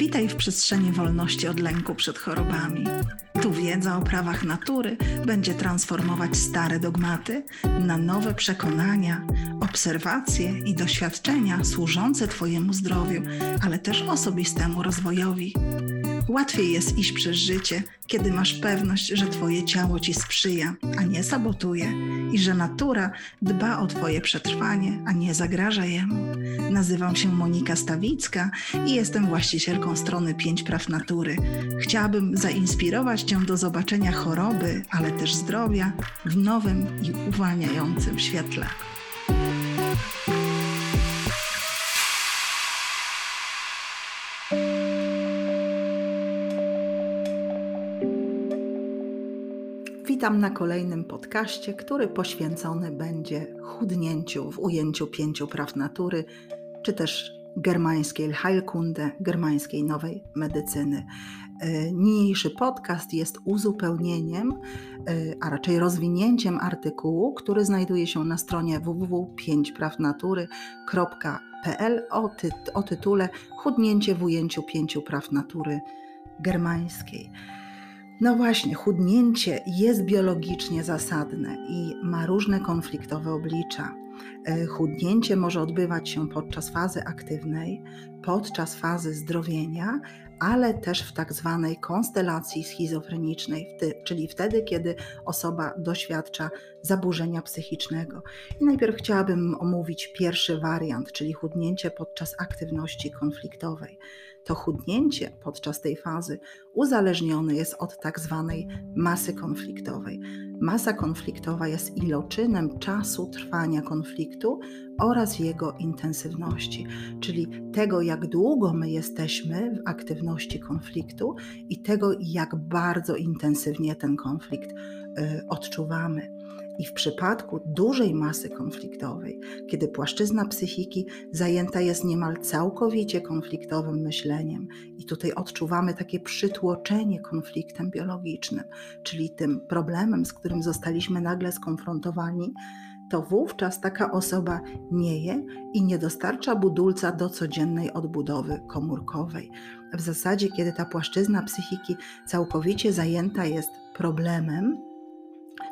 Witaj w przestrzeni wolności od lęku przed chorobami. Tu wiedza o prawach natury będzie transformować stare dogmaty na nowe przekonania, obserwacje i doświadczenia służące Twojemu zdrowiu, ale też osobistemu rozwojowi. Łatwiej jest iść przez życie, kiedy masz pewność, że Twoje ciało Ci sprzyja, a nie sabotuje i że natura dba o Twoje przetrwanie, a nie zagraża jemu. Nazywam się Monika Stawicka i jestem właścicielką strony 5 Praw Natury. Chciałabym zainspirować Cię do zobaczenia choroby, ale też zdrowia w nowym i uwalniającym świetle. Witam na kolejnym podcaście, który poświęcony będzie chudnięciu w ujęciu pięciu praw natury, czy też germańskiej Heilkunde, germańskiej nowej medycyny. E, niniejszy podcast jest uzupełnieniem, e, a raczej rozwinięciem artykułu, który znajduje się na stronie www.5prawnatury.pl o, ty o tytule Chudnięcie w ujęciu pięciu praw natury germańskiej. No właśnie, chudnięcie jest biologicznie zasadne i ma różne konfliktowe oblicza. E, chudnięcie może odbywać się podczas fazy aktywnej, podczas fazy zdrowienia, ale też w tak zwanej konstelacji schizofrenicznej, czyli wtedy, kiedy osoba doświadcza zaburzenia psychicznego. I najpierw chciałabym omówić pierwszy wariant, czyli chudnięcie podczas aktywności konfliktowej. To chudnięcie podczas tej fazy uzależnione jest od tak zwanej masy konfliktowej. Masa konfliktowa jest iloczynem czasu trwania konfliktu oraz jego intensywności, czyli tego, jak długo my jesteśmy w aktywności konfliktu i tego, jak bardzo intensywnie ten konflikt y, odczuwamy. I w przypadku dużej masy konfliktowej, kiedy płaszczyzna psychiki zajęta jest niemal całkowicie konfliktowym myśleniem, i tutaj odczuwamy takie przytłoczenie konfliktem biologicznym, czyli tym problemem, z którym zostaliśmy nagle skonfrontowani, to wówczas taka osoba nie je i nie dostarcza budulca do codziennej odbudowy komórkowej. W zasadzie, kiedy ta płaszczyzna psychiki całkowicie zajęta jest problemem,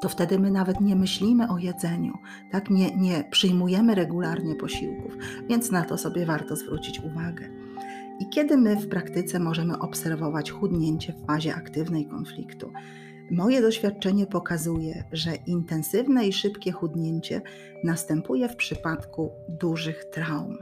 to wtedy my nawet nie myślimy o jedzeniu, tak? Nie, nie przyjmujemy regularnie posiłków, więc na to sobie warto zwrócić uwagę. I kiedy my w praktyce możemy obserwować chudnięcie w fazie aktywnej konfliktu? Moje doświadczenie pokazuje, że intensywne i szybkie chudnięcie następuje w przypadku dużych traum,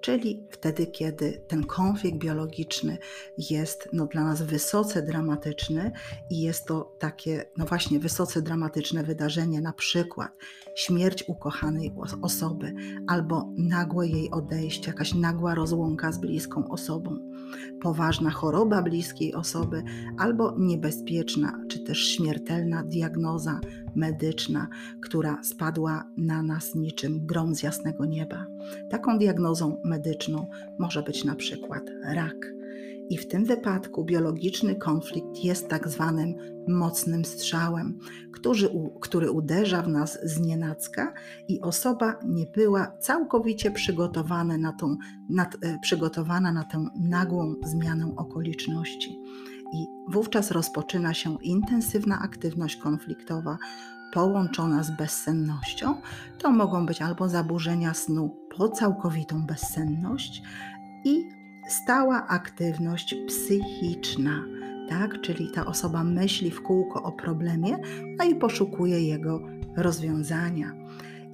czyli wtedy, kiedy ten konflikt biologiczny jest no, dla nas wysoce dramatyczny i jest to takie, no właśnie, wysoce dramatyczne wydarzenie, na przykład śmierć ukochanej osoby albo nagłe jej odejście, jakaś nagła rozłąka z bliską osobą poważna choroba bliskiej osoby albo niebezpieczna czy też śmiertelna diagnoza medyczna, która spadła na nas niczym grom z jasnego nieba. Taką diagnozą medyczną może być na przykład rak. I w tym wypadku biologiczny konflikt jest tak zwanym mocnym strzałem, który, który uderza w nas z nienacka i osoba nie była całkowicie przygotowana na, tą, e, przygotowana na tę nagłą zmianę okoliczności. I wówczas rozpoczyna się intensywna aktywność konfliktowa, połączona z bezsennością. To mogą być albo zaburzenia snu po całkowitą bezsenność i stała aktywność psychiczna, tak? Czyli ta osoba myśli w kółko o problemie, no i poszukuje jego rozwiązania.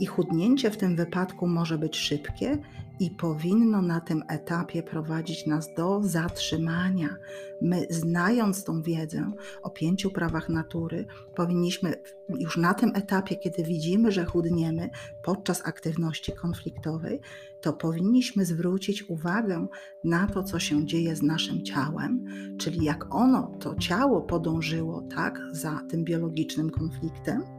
I chudnięcie w tym wypadku może być szybkie i powinno na tym etapie prowadzić nas do zatrzymania. My, znając tą wiedzę o pięciu prawach natury, powinniśmy już na tym etapie, kiedy widzimy, że chudniemy podczas aktywności konfliktowej, to powinniśmy zwrócić uwagę na to, co się dzieje z naszym ciałem, czyli jak ono, to ciało podążyło tak za tym biologicznym konfliktem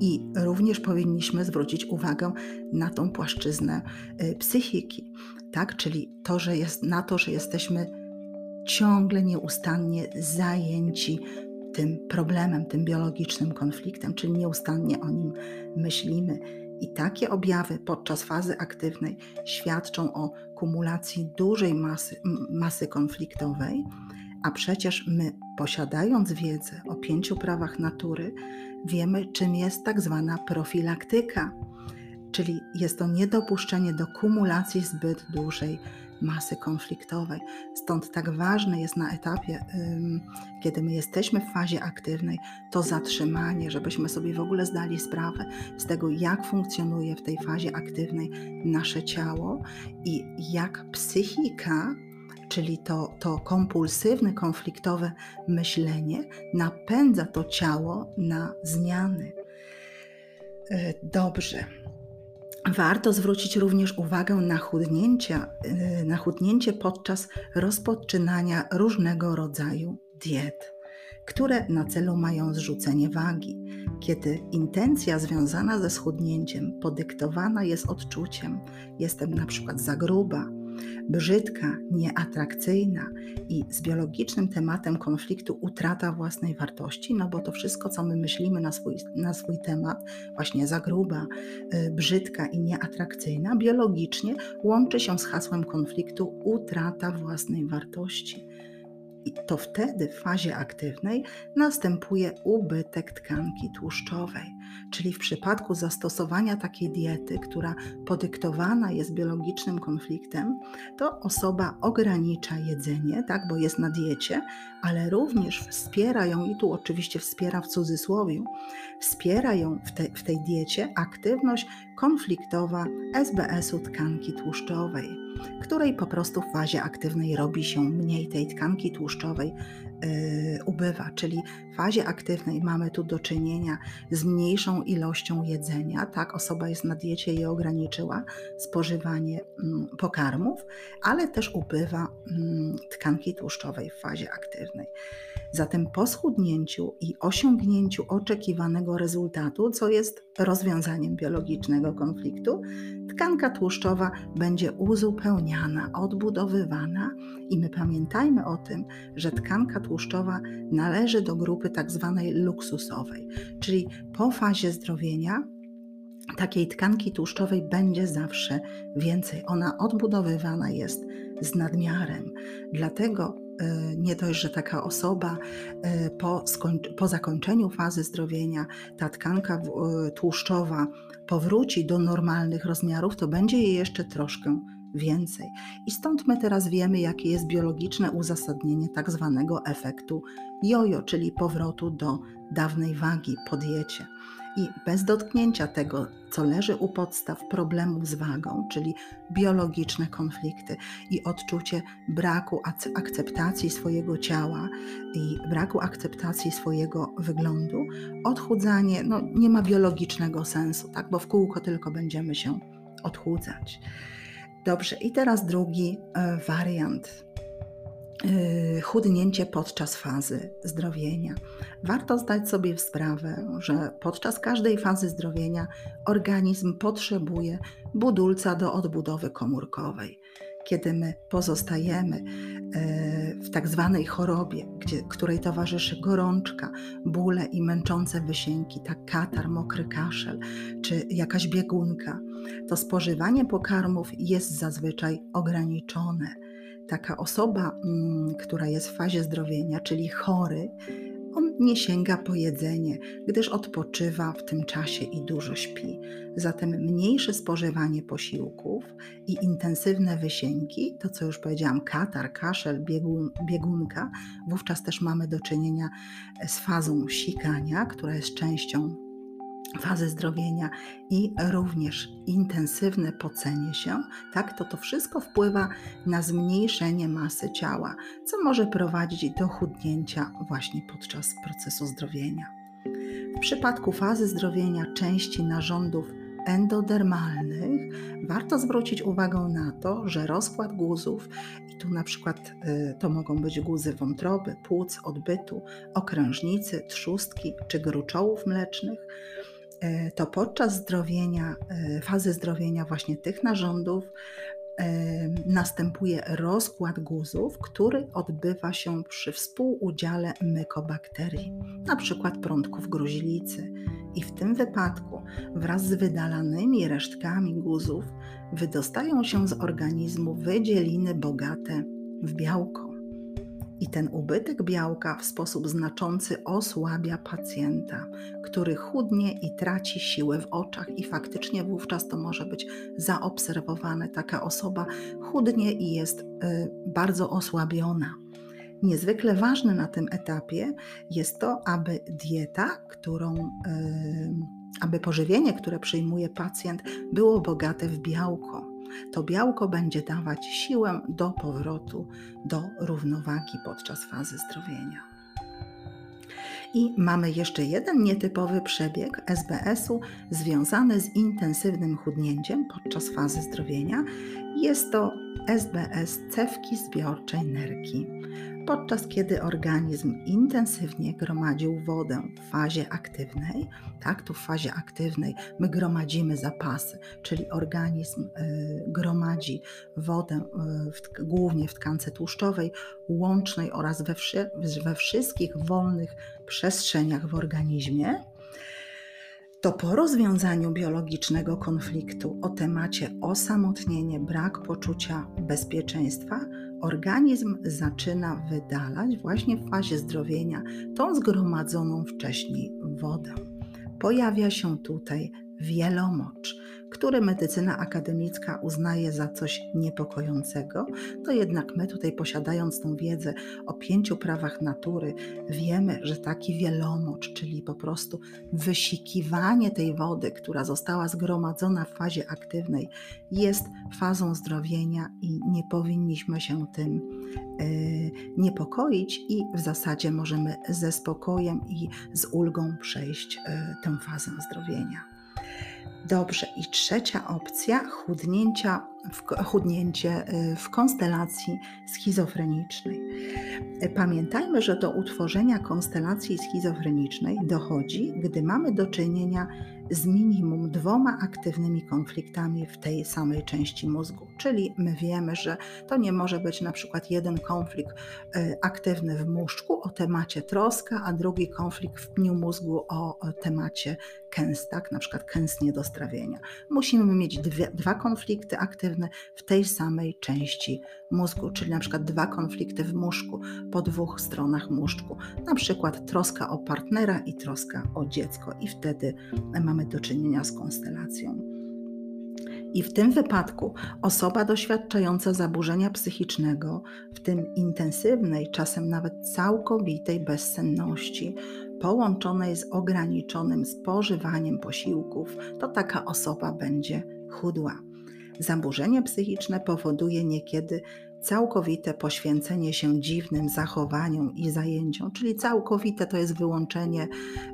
i również powinniśmy zwrócić uwagę na tą płaszczyznę y, psychiki, tak? czyli to, że jest, na to, że jesteśmy ciągle nieustannie zajęci tym problemem, tym biologicznym konfliktem, czyli nieustannie o nim myślimy. I takie objawy podczas fazy aktywnej świadczą o kumulacji dużej masy, masy konfliktowej, a przecież my, posiadając wiedzę o pięciu prawach natury, wiemy, czym jest tak zwana profilaktyka, czyli jest to niedopuszczenie do kumulacji zbyt dużej masy konfliktowej. Stąd tak ważne jest na etapie, kiedy my jesteśmy w fazie aktywnej, to zatrzymanie, żebyśmy sobie w ogóle zdali sprawę z tego, jak funkcjonuje w tej fazie aktywnej nasze ciało i jak psychika czyli to, to kompulsywne, konfliktowe myślenie napędza to ciało na zmiany. E, dobrze. Warto zwrócić również uwagę na chudnięcie, y, na chudnięcie podczas rozpoczynania różnego rodzaju diet, które na celu mają zrzucenie wagi. Kiedy intencja związana ze schudnięciem podyktowana jest odczuciem, jestem na przykład za gruba, brzydka, nieatrakcyjna i z biologicznym tematem konfliktu utrata własnej wartości, no bo to wszystko, co my myślimy na swój, na swój temat, właśnie za gruba, y, brzydka i nieatrakcyjna, biologicznie łączy się z hasłem konfliktu utrata własnej wartości. I to wtedy w fazie aktywnej następuje ubytek tkanki tłuszczowej. Czyli w przypadku zastosowania takiej diety, która podyktowana jest biologicznym konfliktem, to osoba ogranicza jedzenie, tak, bo jest na diecie, ale również wspiera ją, i tu oczywiście wspiera w cudzysłowie, wspiera ją w, te, w tej diecie aktywność konfliktowa SBS-u tkanki tłuszczowej, której po prostu w fazie aktywnej robi się mniej tej tkanki tłuszczowej yy, ubywa, czyli w fazie aktywnej mamy tu do czynienia z mniejszą ilością jedzenia, tak, osoba jest na diecie i ograniczyła spożywanie mm, pokarmów, ale też ubywa mm, tkanki tłuszczowej w fazie aktywnej. Zatem po schudnięciu i osiągnięciu oczekiwanego rezultatu, co jest rozwiązaniem biologicznego konfliktu, tkanka tłuszczowa będzie uzupełniana, odbudowywana i my pamiętajmy o tym, że tkanka tłuszczowa należy do grupy tak zwanej luksusowej, czyli po fazie zdrowienia takiej tkanki tłuszczowej będzie zawsze więcej. Ona odbudowywana jest z nadmiarem. Dlatego nie dość, że taka osoba e, po, po zakończeniu fazy zdrowienia, ta tkanka e, tłuszczowa powróci do normalnych rozmiarów, to będzie jej jeszcze troszkę więcej. I stąd my teraz wiemy, jakie jest biologiczne uzasadnienie tak zwanego efektu jojo, czyli powrotu do dawnej wagi po diecie i bez dotknięcia tego, co leży u podstaw problemów z wagą, czyli biologiczne konflikty i odczucie braku akceptacji swojego ciała i braku akceptacji swojego wyglądu, odchudzanie no, nie ma biologicznego sensu, tak? bo w kółko tylko będziemy się odchudzać. Dobrze, i teraz drugi e, wariant Y, chudnięcie podczas fazy zdrowienia. Warto zdać sobie sprawę, że podczas każdej fazy zdrowienia organizm potrzebuje budulca do odbudowy komórkowej. Kiedy my pozostajemy y, w tak zwanej chorobie, gdzie, której towarzyszy gorączka, bóle i męczące wysięki, tak katar, mokry kaszel czy jakaś biegunka, to spożywanie pokarmów jest zazwyczaj ograniczone taka osoba, mm, która jest w fazie zdrowienia, czyli chory, on nie sięga po jedzenie, gdyż odpoczywa w tym czasie i dużo śpi. Zatem mniejsze spożywanie posiłków i intensywne wysięki, to co już powiedziałam, katar, kaszel, biegun, biegunka, wówczas też mamy do czynienia z fazą sikania, która jest częścią fazy zdrowienia i również intensywne pocenie się, tak, to to wszystko wpływa na zmniejszenie masy ciała, co może prowadzić do chudnięcia właśnie podczas procesu zdrowienia. W przypadku fazy zdrowienia części narządów endodermalnych warto zwrócić uwagę na to, że rozkład guzów, i tu na przykład y, to mogą być guzy wątroby, płuc, odbytu, okrężnicy, trzustki czy gruczołów mlecznych, to podczas zdrowienia, e, fazy zdrowienia właśnie tych narządów następuje rozkład guzów, który odbywa się przy współudziale mykobakterii, np. prądków gruzilicy. I w tym wypadku wraz z wydalanymi resztkami guzów wydostają się z organizmu wydzieliny bogate w białko. I ten ubytek białka w sposób znaczący osłabia pacjenta, który chudnie i traci siłę w oczach, i faktycznie wówczas to może być zaobserwowane. Taka osoba chudnie i jest y, bardzo osłabiona. Niezwykle ważne na tym etapie jest to, aby dieta, którą, y, aby pożywienie, które przyjmuje pacjent, było bogate w białko to białko będzie dawać siłę do powrotu do równowagi podczas fazy zdrowienia. I mamy jeszcze jeden nietypowy przebieg SBS-u związany z intensywnym chudnięciem podczas fazy zdrowienia. Jest to SBS cewki zbiorczej nerki podczas kiedy organizm intensywnie gromadził wodę w fazie aktywnej, tak, tu w fazie aktywnej my gromadzimy zapasy, czyli organizm y, gromadzi wodę y, w, głównie w tkance tłuszczowej, łącznej oraz we, we wszystkich wolnych przestrzeniach w organizmie, to po rozwiązaniu biologicznego konfliktu o temacie osamotnienie, brak poczucia bezpieczeństwa, organizm zaczyna wydalać właśnie w fazie zdrowienia tą zgromadzoną wcześniej wodę. Pojawia się tutaj wielomocz, który medycyna akademicka uznaje za coś niepokojącego, to jednak my tutaj posiadając tą wiedzę o pięciu prawach natury, wiemy, że taki wielomocz, czyli po prostu wysikiwanie tej wody, która została zgromadzona w fazie aktywnej, jest fazą zdrowienia i nie powinniśmy się tym yy, niepokoić i w zasadzie możemy ze spokojem i z ulgą przejść yy, tę fazę zdrowienia. Dobrze, i trzecia opcja chudnięcia w, chudnięcie y, w konstelacji schizofrenicznej. Pamiętajmy, że do utworzenia konstelacji schizofrenicznej dochodzi, gdy mamy do czynienia z minimum dwoma aktywnymi konfliktami w tej samej części mózgu. Czyli my wiemy, że to nie może być na przykład jeden konflikt y, aktywny w mózgu o temacie troska, a drugi konflikt w pniu mózgu o temacie kęs, tak? na przykład kęs niedostrawienia. Musimy mieć dwie, dwa konflikty aktywne w tej samej części mózgu, czyli na przykład dwa konflikty w mózgu po dwóch stronach mózgu, na przykład troska o partnera i troska o dziecko i wtedy mamy do czynienia z konstelacją. I w tym wypadku osoba doświadczająca zaburzenia psychicznego, w tym intensywnej, czasem nawet całkowitej bezsenności, połączonej z ograniczonym spożywaniem posiłków, to taka osoba będzie chudła. Zaburzenie psychiczne powoduje niekiedy całkowite poświęcenie się dziwnym zachowaniom i zajęciom, czyli całkowite to jest wyłączenie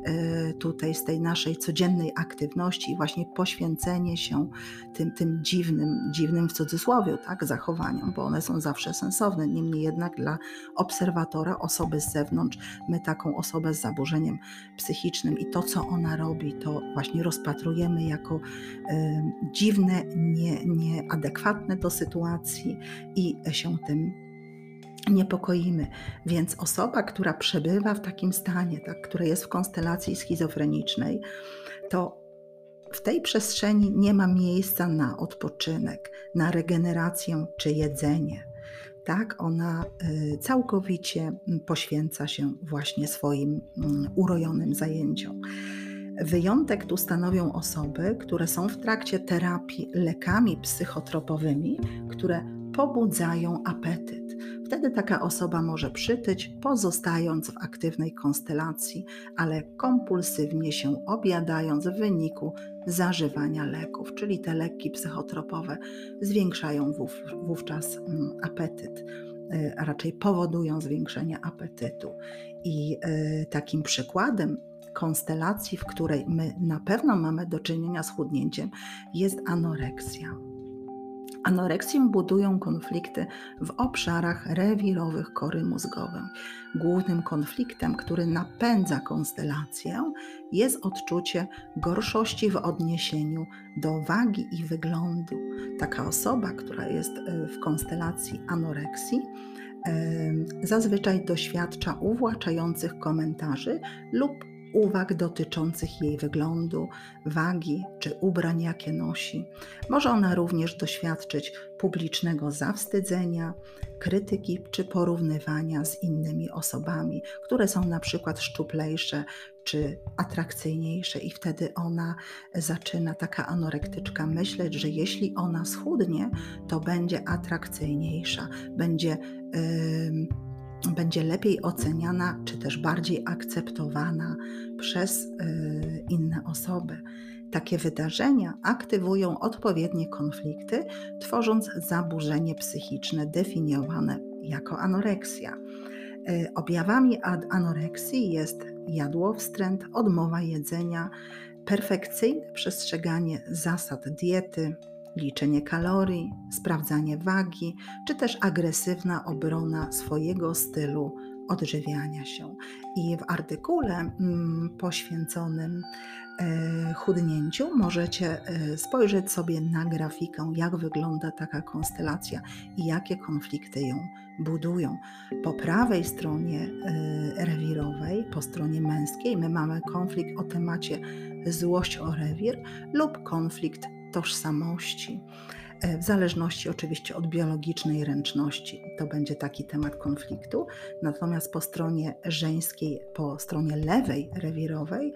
e, tutaj z tej naszej codziennej aktywności i właśnie poświęcenie się tym, tym dziwnym, dziwnym w cudzysłowie, tak, zachowaniom, bo one są zawsze sensowne. Niemniej jednak dla obserwatora, osoby z zewnątrz, my taką osobę z zaburzeniem psychicznym i to, co ona robi, to właśnie rozpatrujemy jako e, dziwne, nie, nieadekwatne do sytuacji i tym niepokoimy. Więc osoba, która przebywa w takim stanie, tak, która jest w konstelacji schizofrenicznej, to w tej przestrzeni nie ma miejsca na odpoczynek, na regenerację czy jedzenie. Tak, ona y, całkowicie poświęca się właśnie swoim mm, urojonym zajęciom. Wyjątek tu stanowią osoby, które są w trakcie terapii lekami psychotropowymi, które pobudzają apetyt. Wtedy taka osoba może przytyć, pozostając w aktywnej konstelacji, ale kompulsywnie się objadając w wyniku zażywania leków, czyli te leki psychotropowe zwiększają wówczas mm, apetyt, y, raczej powodują zwiększenie apetytu. I y, takim przykładem konstelacji, w której my na pewno mamy do czynienia z chudnięciem, jest anoreksja Anoreksję budują konflikty w obszarach rewirowych kory mózgowej. Głównym konfliktem, który napędza konstelację, jest odczucie gorszości w odniesieniu do wagi i wyglądu. Taka osoba, która jest e, w konstelacji anoreksji, zazwyczaj doświadcza uwłaczających komentarzy lub uwag dotyczących jej wyglądu, wagi czy ubrań, jakie nosi. Może ona również doświadczyć publicznego zawstydzenia, krytyki czy porównywania z innymi osobami, które są na przykład szczuplejsze czy atrakcyjniejsze, i wtedy ona zaczyna, taka anorektyczka, myśleć, że jeśli ona schudnie, to będzie atrakcyjniejsza, będzie. Yy, będzie lepiej oceniana, czy też bardziej akceptowana przez y, inne osoby. Takie wydarzenia aktywują odpowiednie konflikty, tworząc zaburzenie psychiczne definiowane jako anoreksja. Y, objawami anoreksji jest jadłowstręt, odmowa jedzenia, perfekcyjne przestrzeganie zasad diety, liczenie kalorii, sprawdzanie wagi, czy też agresywna obrona swojego stylu odżywiania się. I w artykule mm, poświęconym e, chudnięciu możecie e, spojrzeć sobie na grafikę, jak wygląda taka konstelacja i jakie konflikty ją budują. Po prawej stronie e, rewirowej, po stronie męskiej, my mamy konflikt o temacie złość o rewir lub konflikt tożsamości, e, w zależności oczywiście od biologicznej ręczności. To będzie taki temat konfliktu. Natomiast po stronie żeńskiej, po stronie lewej rewirowej,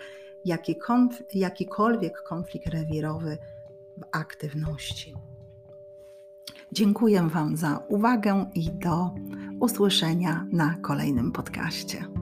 jakikolwiek konflikt rewirowy w aktywności. Dziękuję Wam za uwagę i do usłyszenia na kolejnym podcaście.